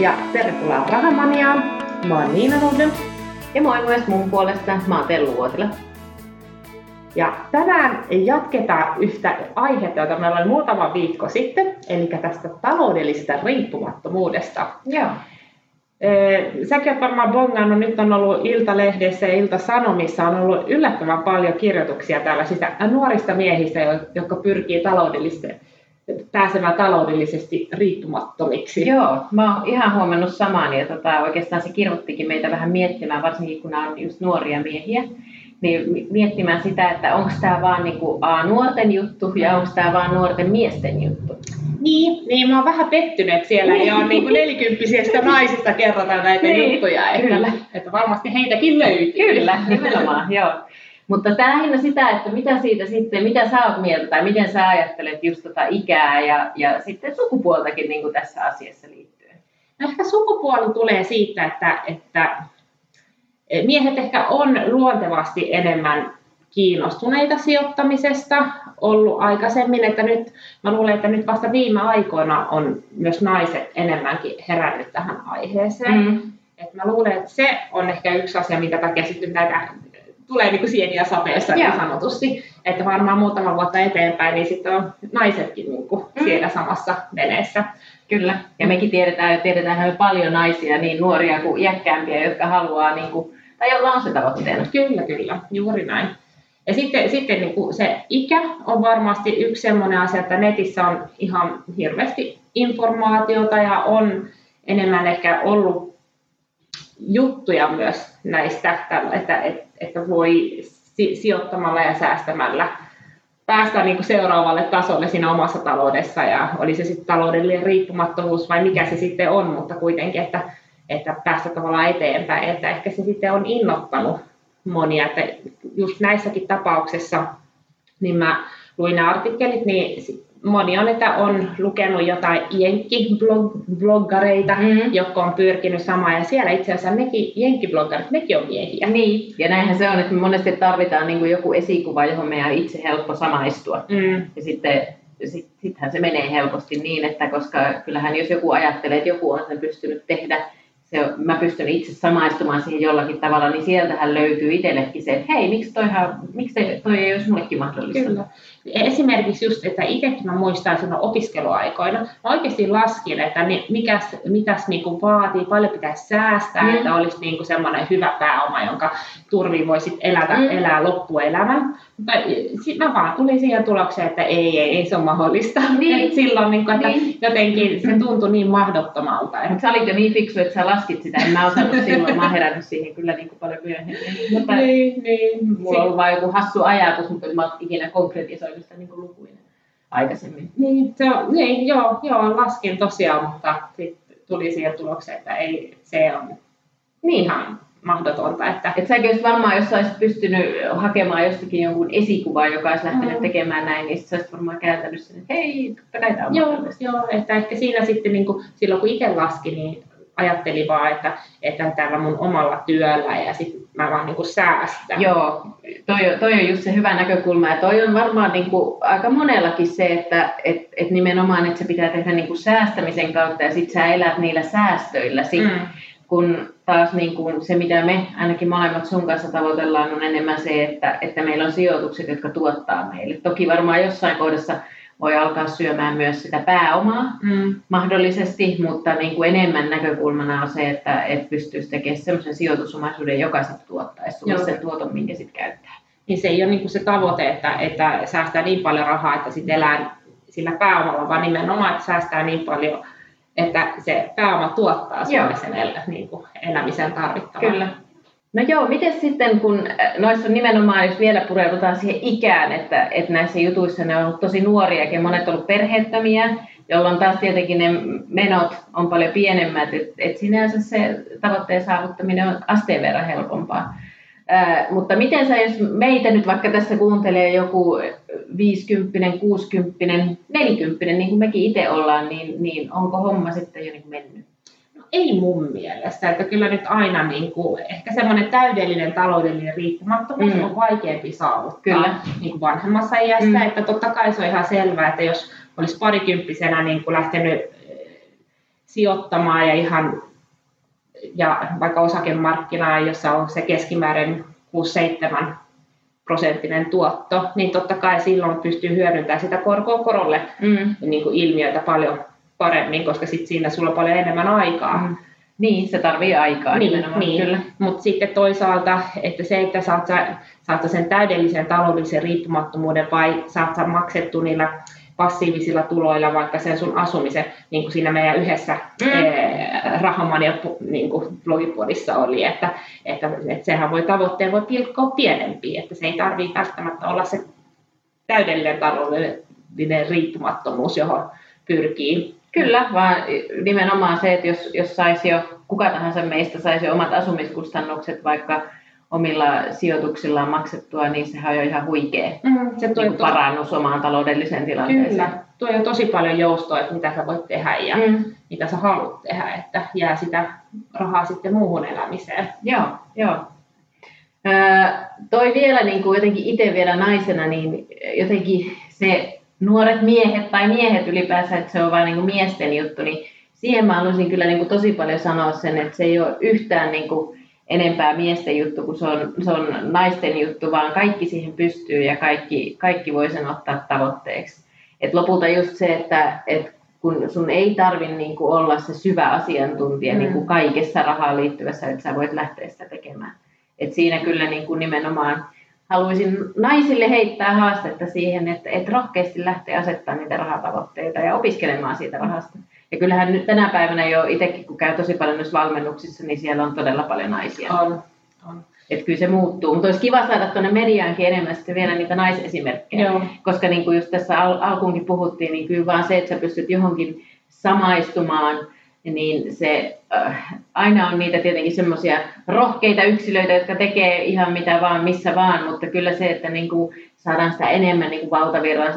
ja tervetuloa Rahamaniaan. Mä oon Niina Nordlund. Ja moi myös mun puolesta, mä oon Tellu Vuotila. Ja tänään jatketaan yhtä aihetta, jota meillä oli muutama viikko sitten, eli tästä taloudellisesta riippumattomuudesta. Joo. Säkin olet varmaan bongannut, nyt on ollut Iltalehdessä ja Ilta-Sanomissa on ollut yllättävän paljon kirjoituksia tällaisista nuorista miehistä, jotka pyrkii taloudellisesti pääsemään taloudellisesti riippumattomiksi. Joo, mä oon ihan huomannut samaa, ja tota, oikeastaan se kirvoittikin meitä vähän miettimään, varsinkin kun nämä on just nuoria miehiä, niin miettimään sitä, että onko tämä vaan niinku A, nuorten juttu ja onko tämä vaan nuorten miesten juttu. Niin, niin mä oon vähän pettynyt, että siellä ei ole niin nelikymppisistä naisista kerrotaan näitä niin, juttuja, että, että varmasti heitäkin löytyy. Kyllä, nimenomaan, joo. Mutta tämä lähinnä sitä, että mitä siitä sitten, mitä sä oot mieltä tai miten sä ajattelet just tota ikää ja, ja sitten sukupuoltakin niin kuin tässä asiassa liittyen? No ehkä sukupuoli tulee siitä, että, että miehet ehkä on luontevasti enemmän kiinnostuneita sijoittamisesta ollut aikaisemmin, että nyt mä luulen, että nyt vasta viime aikoina on myös naiset enemmänkin herännyt tähän aiheeseen. Mm. Et mä luulen, että se on ehkä yksi asia, minkä takia sitten näitä tulee niin kuin sieniä sapeessa niin sanotusti. Että varmaan muutama vuotta eteenpäin, niin sitten on naisetkin niin kuin mm. siellä samassa veneessä. Kyllä, ja mekin tiedetään, että tiedetään paljon naisia, niin nuoria kuin iäkkäämpiä, jotka haluaa, niin kuin, tai jolla on se tavoitteena. Kyllä, kyllä, juuri näin. Ja sitten, sitten niin kuin se ikä on varmasti yksi sellainen asia, että netissä on ihan hirveästi informaatiota ja on enemmän ehkä ollut juttuja myös näistä, että, että voi sijoittamalla ja säästämällä päästä niin kuin seuraavalle tasolle siinä omassa taloudessa ja oli se sitten taloudellinen riippumattomuus vai mikä se sitten on, mutta kuitenkin, että, että päästä tavallaan eteenpäin, että ehkä se sitten on innottanut monia, että just näissäkin tapauksissa, niin mä luin nämä artikkelit, niin moni on, että on lukenut jotain jenkkibloggareita, mm-hmm. jotka on pyrkinyt samaan, ja siellä itse asiassa nekin jenkkibloggarit, nekin on miehiä. Niin, ja näinhän se on, että me monesti tarvitaan niin kuin joku esikuva, johon meidän itse helppo samaistua. Mm. Ja sitten sittenhän se menee helposti niin, että koska kyllähän jos joku ajattelee, että joku on sen pystynyt tehdä, se, mä pystyn itse samaistumaan siihen jollakin tavalla, niin sieltähän löytyy itsellekin se, että hei, miksi, toihan, miksi toi ei olisi mullekin mahdollista? Kyllä. Esimerkiksi just, että itsekin mä muistan silloin opiskeluaikoina, mä oikeasti laskin, että mikäs, mitäs niin kuin vaatii, paljon pitäisi säästää, mm. että olisi niin kuin semmoinen hyvä pääoma, jonka turviin voisit elätä, mm. elää loppuelämän. Mutta sitten mä vaan tulin siihen tulokseen, että ei, ei, ei se ole mahdollista. Niin. Et silloin, niin kuin, että niin. jotenkin se tuntui niin mahdottomalta. Mutta sä olit jo niin fiksu, että sä laskit sitä. En mä osannut silloin, mä oon herännyt siihen kyllä niin kuin paljon myöhemmin. Mutta niin, niin. Mulla on ollut vain joku hassu ajatus, mutta mä oon ikinä konkretisoinut sitä niin kuin lukuina aikaisemmin. Niin, se on, niin joo, joo, laskin tosiaan, mutta sitten tuli siihen tulokseen, että ei, se on niin ihan mahdotonta. Että... Et säkin olisit varmaan, jos olisit pystynyt hakemaan jostakin jonkun esikuvan, joka olisi lähtenyt mm. tekemään näin, niin sä olisit varmaan kääntänyt sen, että hei, totta kai tämä on joo, joo, että ehkä siinä sitten niin kuin, silloin kun itse laski, niin ajattelin vaan, että, että täällä mun omalla työllä ja sitten mä vaan niin säästän. Joo, toi, toi on just se hyvä näkökulma ja toi on varmaan niin kuin aika monellakin se, että et, et nimenomaan, että se pitää tehdä niin kuin säästämisen kautta ja sitten sä elät niillä säästöillä sit, mm. Kun taas niin kuin se, mitä me ainakin molemmat sun kanssa tavoitellaan, on enemmän se, että, että meillä on sijoitukset, jotka tuottaa meille. Toki varmaan jossain kohdassa voi alkaa syömään myös sitä pääomaa mm. mahdollisesti, mutta niin kuin enemmän näkökulmana on se, että et pystyisi tekemään sellaisen sijoitusomaisuuden, joka sitten tuottaisi sulle sen tuoton, minkä sitten käyttää. Niin se ei ole niin kuin se tavoite, että, että säästää niin paljon rahaa, että sitten elää sillä pääomalla, vaan nimenomaan, että säästää niin paljon, että se pääoma tuottaa sulle sen el, niin kuin elämisen tarvittavan. Kyllä. No joo, miten sitten, kun noissa on nimenomaan, jos vielä pureudutaan siihen ikään, että, että näissä jutuissa ne on ollut tosi nuoria ja monet on ollut perheettömiä, jolloin taas tietenkin ne menot on paljon pienemmät, että et sinänsä se tavoitteen saavuttaminen on asteen verran helpompaa. Äh, mutta miten sä, jos meitä nyt vaikka tässä kuuntelee joku 50, 60, 40, niin kuin mekin itse ollaan, niin, niin onko homma sitten jo niin mennyt? ei mun mielestä, että kyllä nyt aina niin kuin, ehkä semmoinen täydellinen taloudellinen riippumattomuus mm. on vaikeampi saavuttaa kyllä. Niin kuin vanhemmassa iässä, mm. että totta kai se on ihan selvää, että jos olisi parikymppisenä niin kuin lähtenyt eh, sijoittamaan ja ihan ja vaikka osakemarkkinaa, jossa on se keskimäärin 6-7 prosenttinen tuotto, niin totta kai silloin pystyy hyödyntämään sitä korkoa korolle mm. niin kuin ilmiöitä paljon paremmin, koska sit siinä sulla on paljon enemmän aikaa. Mm. Niin, se tarvii aikaa niin, niin. kyllä. Mutta sitten toisaalta, että se, että saat, sä, saat sen täydellisen taloudellisen riippumattomuuden vai saat sä maksettu niillä passiivisilla tuloilla vaikka sen sun asumisen, niin kuin siinä meidän yhdessä mm. Rahamania niin kuin blogipodissa oli, että, että, että sehän voi tavoitteen voi pilkkoa pienempi, että se ei tarvitse välttämättä olla se täydellinen taloudellinen riippumattomuus, johon pyrkii. Kyllä, vaan nimenomaan se, että jos, jos saisi jo, kuka tahansa meistä saisi jo omat asumiskustannukset vaikka omilla sijoituksillaan maksettua, niin sehän on jo ihan huikea mm, se tuo niin tosi... parannus omaan taloudelliseen tilanteeseen. Kyllä, tuo jo tosi paljon joustoa, että mitä sä voit tehdä ja mm. mitä sä haluat tehdä, että jää sitä rahaa sitten muuhun elämiseen. Joo, joo. Öö, toi vielä niin kuin jotenkin itse vielä naisena, niin jotenkin se nuoret miehet tai miehet ylipäänsä, että se on vain niin kuin miesten juttu, niin siihen mä haluaisin kyllä niin kuin tosi paljon sanoa sen, että se ei ole yhtään niin kuin enempää miesten juttu kuin se on, se on naisten juttu, vaan kaikki siihen pystyy ja kaikki, kaikki voi sen ottaa tavoitteeksi. Et lopulta just se, että et kun sun ei tarvitse niin olla se syvä asiantuntija mm. niin kuin kaikessa rahaan liittyvässä, että sä voit lähteä sitä tekemään. Et siinä kyllä niin kuin nimenomaan haluaisin naisille heittää haastetta siihen, että, että rohkeasti lähtee asettaa niitä rahatavoitteita ja opiskelemaan siitä rahasta. Ja kyllähän nyt tänä päivänä jo itsekin, kun käy tosi paljon noissa valmennuksissa, niin siellä on todella paljon naisia. On, on. Että kyllä se muuttuu. Mutta olisi kiva saada tuonne mediaankin enemmän sitten vielä niitä naisesimerkkejä. Joo. Koska niin kuin just tässä al- alkuunkin puhuttiin, niin kyllä vaan se, että sä pystyt johonkin samaistumaan, niin se äh, aina on niitä tietenkin semmoisia rohkeita yksilöitä, jotka tekee ihan mitä vaan, missä vaan, mutta kyllä se, että niin kuin saadaan sitä enemmän niin kuin valtavirran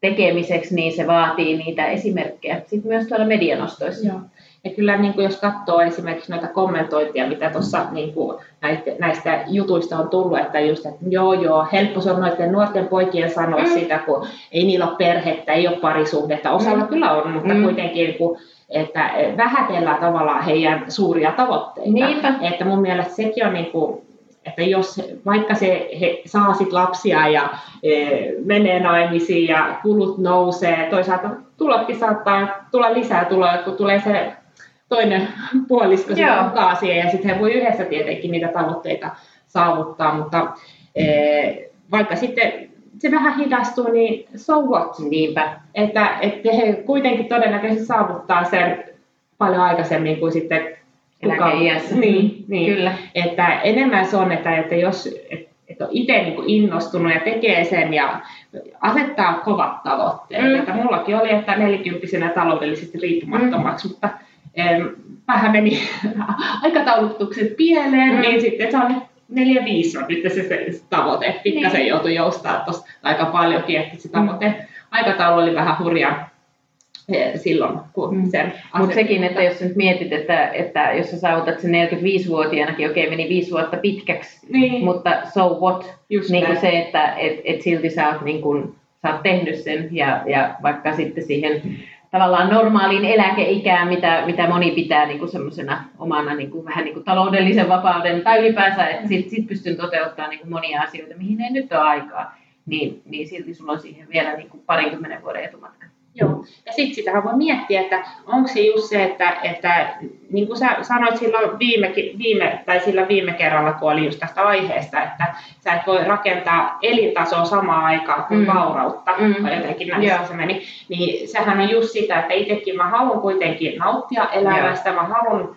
tekemiseksi, niin se vaatii niitä esimerkkejä sitten myös tuolla medianostoissa. Joo. Ja kyllä niin kuin jos katsoo esimerkiksi noita kommentointia, mitä tuossa niin kuin näistä, näistä jutuista on tullut, että just, että joo joo, helppo se on noiden nuorten poikien sanoa mm. sitä, kun ei niillä ole perhettä, ei ole parisuhdetta. Osalla mm. kyllä on, mutta mm. kuitenkin niin kuin, että vähätellään tavallaan heidän suuria tavoitteita. Niinpä. Että mun mielestä sekin on niin kuin, että jos vaikka se he saa sit lapsia ja e, menee naimisiin ja kulut nousee, toisaalta tulotkin saattaa tulla lisää tuloja, kun tulee se toinen puolisko sitä mukaan siihen ja sitten he voi yhdessä tietenkin niitä tavoitteita saavuttaa, mutta e, vaikka sitten se vähän hidastuu, niin so what? Niinpä. Että, että he kuitenkin todennäköisesti saavuttaa sen paljon aikaisemmin kuin sitten eläkeiässä. Niin, niin. Kyllä. Että enemmän se on, että, että jos että on itse niin innostunut ja tekee sen ja asettaa kovat tavoitteet. Mm. Että mullakin oli, että nelikymppisenä taloudellisesti riippumattomaksi, mm. mutta em, vähän meni aikataulutukset pieleen, mm. niin sitten se on neljä viisi on nyt se, se, se tavoite. Pikkasen niin. joutui joustaa tuosta aika paljonkin, että se tavoite, mm. aikataulu oli vähän hurja silloin, kun mm. sen Mutta sekin, että jos nyt mietit, että, että jos sä saavutat sen 45-vuotiaanakin, okei, meni viisi vuotta pitkäksi, niin. mutta so what? Just niin kuin se, että et, et silti sä oot, niin kuin, sä oot tehnyt sen ja, ja vaikka sitten siihen tavallaan normaaliin eläkeikään, mitä, mitä moni pitää niin kuin semmoisena omana niin kuin, vähän niin kuin taloudellisen vapauden, tai ylipäänsä, että sit, sit pystyn toteuttamaan niin kuin monia asioita, mihin ei nyt ole aikaa, niin, niin silti sulla on siihen vielä niin kuin parinkymmenen vuoden etumatka. Joo. Ja sitten sitähän voi miettiä, että onko se just se, että, että niin kuin sä sanoit silloin viime, viime, tai sillä viime kerralla, kun oli just tästä aiheesta, että sä et voi rakentaa elintasoa samaan aikaan kuin mm. vaurautta, mm. tai jotenkin näin yeah. se meni, niin sehän on just sitä, että itsekin mä haluan kuitenkin nauttia elämästä, yeah. mä haluan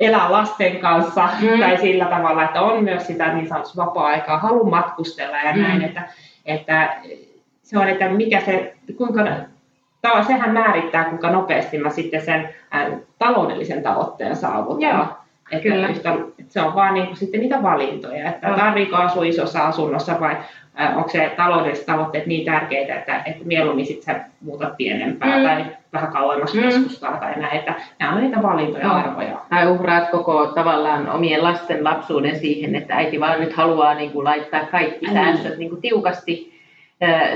elää lasten kanssa mm. tai sillä tavalla, että on myös sitä niin sanotusti vapaa-aikaa, haluan matkustella ja mm. näin, että, että se on, että mikä se, kuinka Tämä, sehän määrittää, kuinka nopeasti mä sitten sen ää, taloudellisen tavoitteen saavutan. Joo, että kyllä. Yhtä, että se on vaan niin kuin sitten niitä valintoja, että tarviiko asua isossa asunnossa vai ää, onko se taloudelliset tavoitteet niin tärkeitä, että, että mieluummin sitten sä muutat pienempää mm. tai vähän kauemmas mm. keskustaa tai näin, että nämä on niitä valintoja ja arvoja. Tai uhraat koko tavallaan omien lasten lapsuuden siihen, että äiti vaan nyt haluaa niin kuin, laittaa kaikki säästöt niin kuin, tiukasti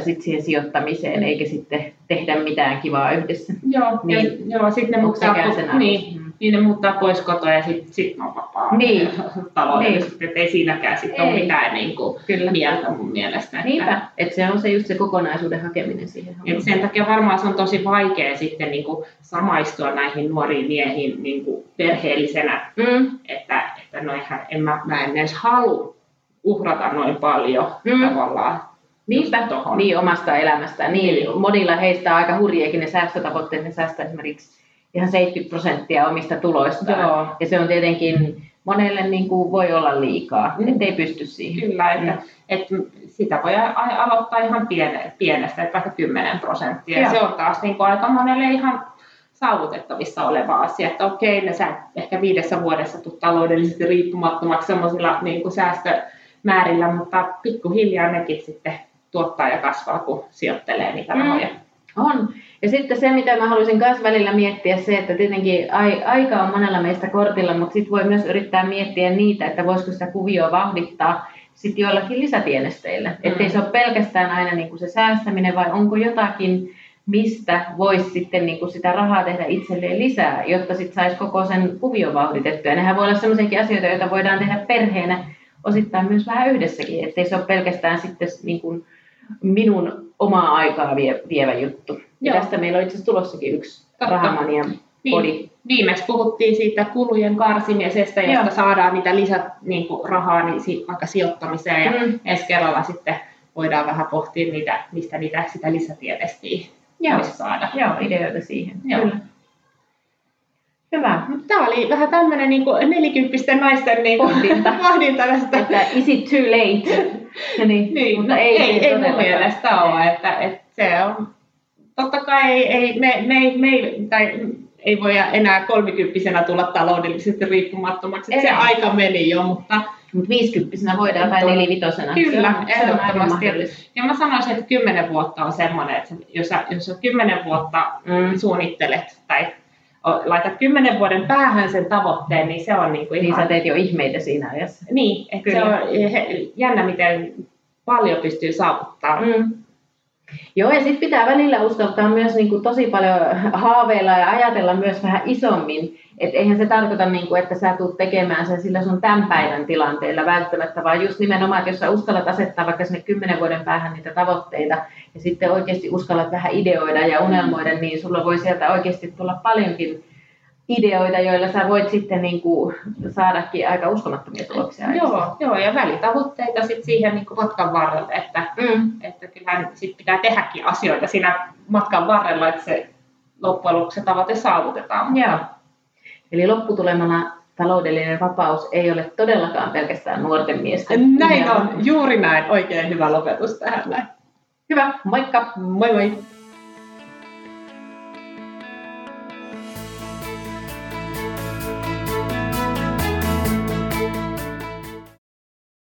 sit siihen sijoittamiseen, eikä sitten tehdä mitään kivaa yhdessä. Joo, niin. ja, joo sitten ne muuttaa, sen niin, mm. niin, ne muuttaa pois kotoa ja sitten sit on vapaa niin. taloudellisesti, niin. että ei siinäkään sitten ole mitään niin kuin, Kyllä. mieltä mun mielestä. Että, Niinpä, että se on se just se kokonaisuuden hakeminen siihen. Et sen takia varmaan se on tosi vaikea sitten niin kuin, samaistua näihin nuoriin miehiin niin kuin, perheellisenä, mm. että, että noihän, en mä, mä en edes halua uhrata noin paljon mm. tavallaan Niinpä, niin omasta elämästään. Niin, niin. Monilla heistä on aika hurjiakin ne säästötavoitteet, ne säästää esimerkiksi ihan 70 prosenttia omista tuloistaan. Joo. Ja se on tietenkin monelle niin kuin voi olla liikaa, mm. ettei pysty siihen. Kyllä, että, mm. että sitä voi aloittaa ihan pienestä, että vaikka 10 prosenttia. Ja se on taas niin kuin aika monelle ihan saavutettavissa oleva asia, että okei, ne sä ehkä viidessä vuodessa tuu taloudellisesti riippumattomaksi sellaisilla niin kuin säästömäärillä, mutta pikkuhiljaa nekin sitten tuottaa ja kasvaa, kun sijoittelee niitä mm. rahoja. Mm. On. Ja sitten se, mitä mä haluaisin myös välillä miettiä, se, että tietenkin aika on monella meistä kortilla, mutta sitten voi myös yrittää miettiä niitä, että voisiko sitä kuvioa vauhdittaa sitten joillakin lisätienesteillä. Mm. Että ei se ole pelkästään aina niin kuin se säästäminen, vai onko jotakin, mistä voisi sitten niin kuin sitä rahaa tehdä itselleen lisää, jotta sitten saisi koko sen kuvion vauhditettua. Ja nehän voi olla sellaisiakin asioita, joita voidaan tehdä perheenä osittain myös vähän yhdessäkin, ettei se ole pelkästään sitten niin kuin minun omaa aikaa vie, vievä juttu. Ja tästä meillä on itse asiassa tulossakin yksi Rahamania podi. Niin. Viimeksi puhuttiin siitä kulujen karsimisesta, josta Joo. saadaan niitä lisä, niin kuin rahaa niin vaikka sijoittamiseen. Ja mm. ensi kerralla sitten voidaan vähän pohtia, niitä, mistä niitä sitä lisätiedestiä voisi saada. Joo, ideoita siihen. Joo. Kyllä. Hyvä. Tämä oli vähän tämmöinen niin nelikymppisten naisten niin pohdinta. pohdinta tästä. Että is it too late? niin, niin, mutta ei, ei, ei mun mielestä ole. Että, että se on, totta kai ei, ei, me, me, me, tai ei voi enää kolmikymppisenä tulla taloudellisesti riippumattomaksi. Ei. Se aika meni jo, mutta mutta 50 voidaan tai nelivitosena. Kyllä, ehdottomasti. Ja mä sanoisin, että kymmenen vuotta on semmoinen, että jos, jos kymmenen vuotta mm. suunnittelet tai laitat kymmenen vuoden päähän sen tavoitteen, niin se on niin kuin ihan... Niin sä teet jo ihmeitä siinä ajassa. Niin, että se on jännä, miten paljon pystyy saavuttamaan. Mm. Joo, ja sitten pitää välillä uskaltaa myös niin kuin tosi paljon haaveilla ja ajatella myös vähän isommin. Että eihän se tarkoita, niin kuin, että sä tulet tekemään sen sillä sun tämän päivän tilanteella välttämättä, vaan just nimenomaan, että jos sä uskallat asettaa vaikka sinne kymmenen vuoden päähän niitä tavoitteita, ja sitten oikeasti uskallat vähän ideoida ja unelmoida, niin sulla voi sieltä oikeasti tulla paljonkin ideoita, joilla sä voit sitten niin kuin saadakin aika uskomattomia tuloksia. Joo, joo, ja välitavoitteita sitten siihen niin kuin matkan varrelle, että, mm. että kyllähän sit pitää tehdäkin asioita siinä matkan varrella, että se loppujen lopuksi se tavoite saavutetaan. Joo. Eli lopputulemana taloudellinen vapaus ei ole todellakaan pelkästään nuorten miesten. Näin on, juuri näin. Oikein hyvä lopetus tähän näin. Hyvä, moikka! Moi moi!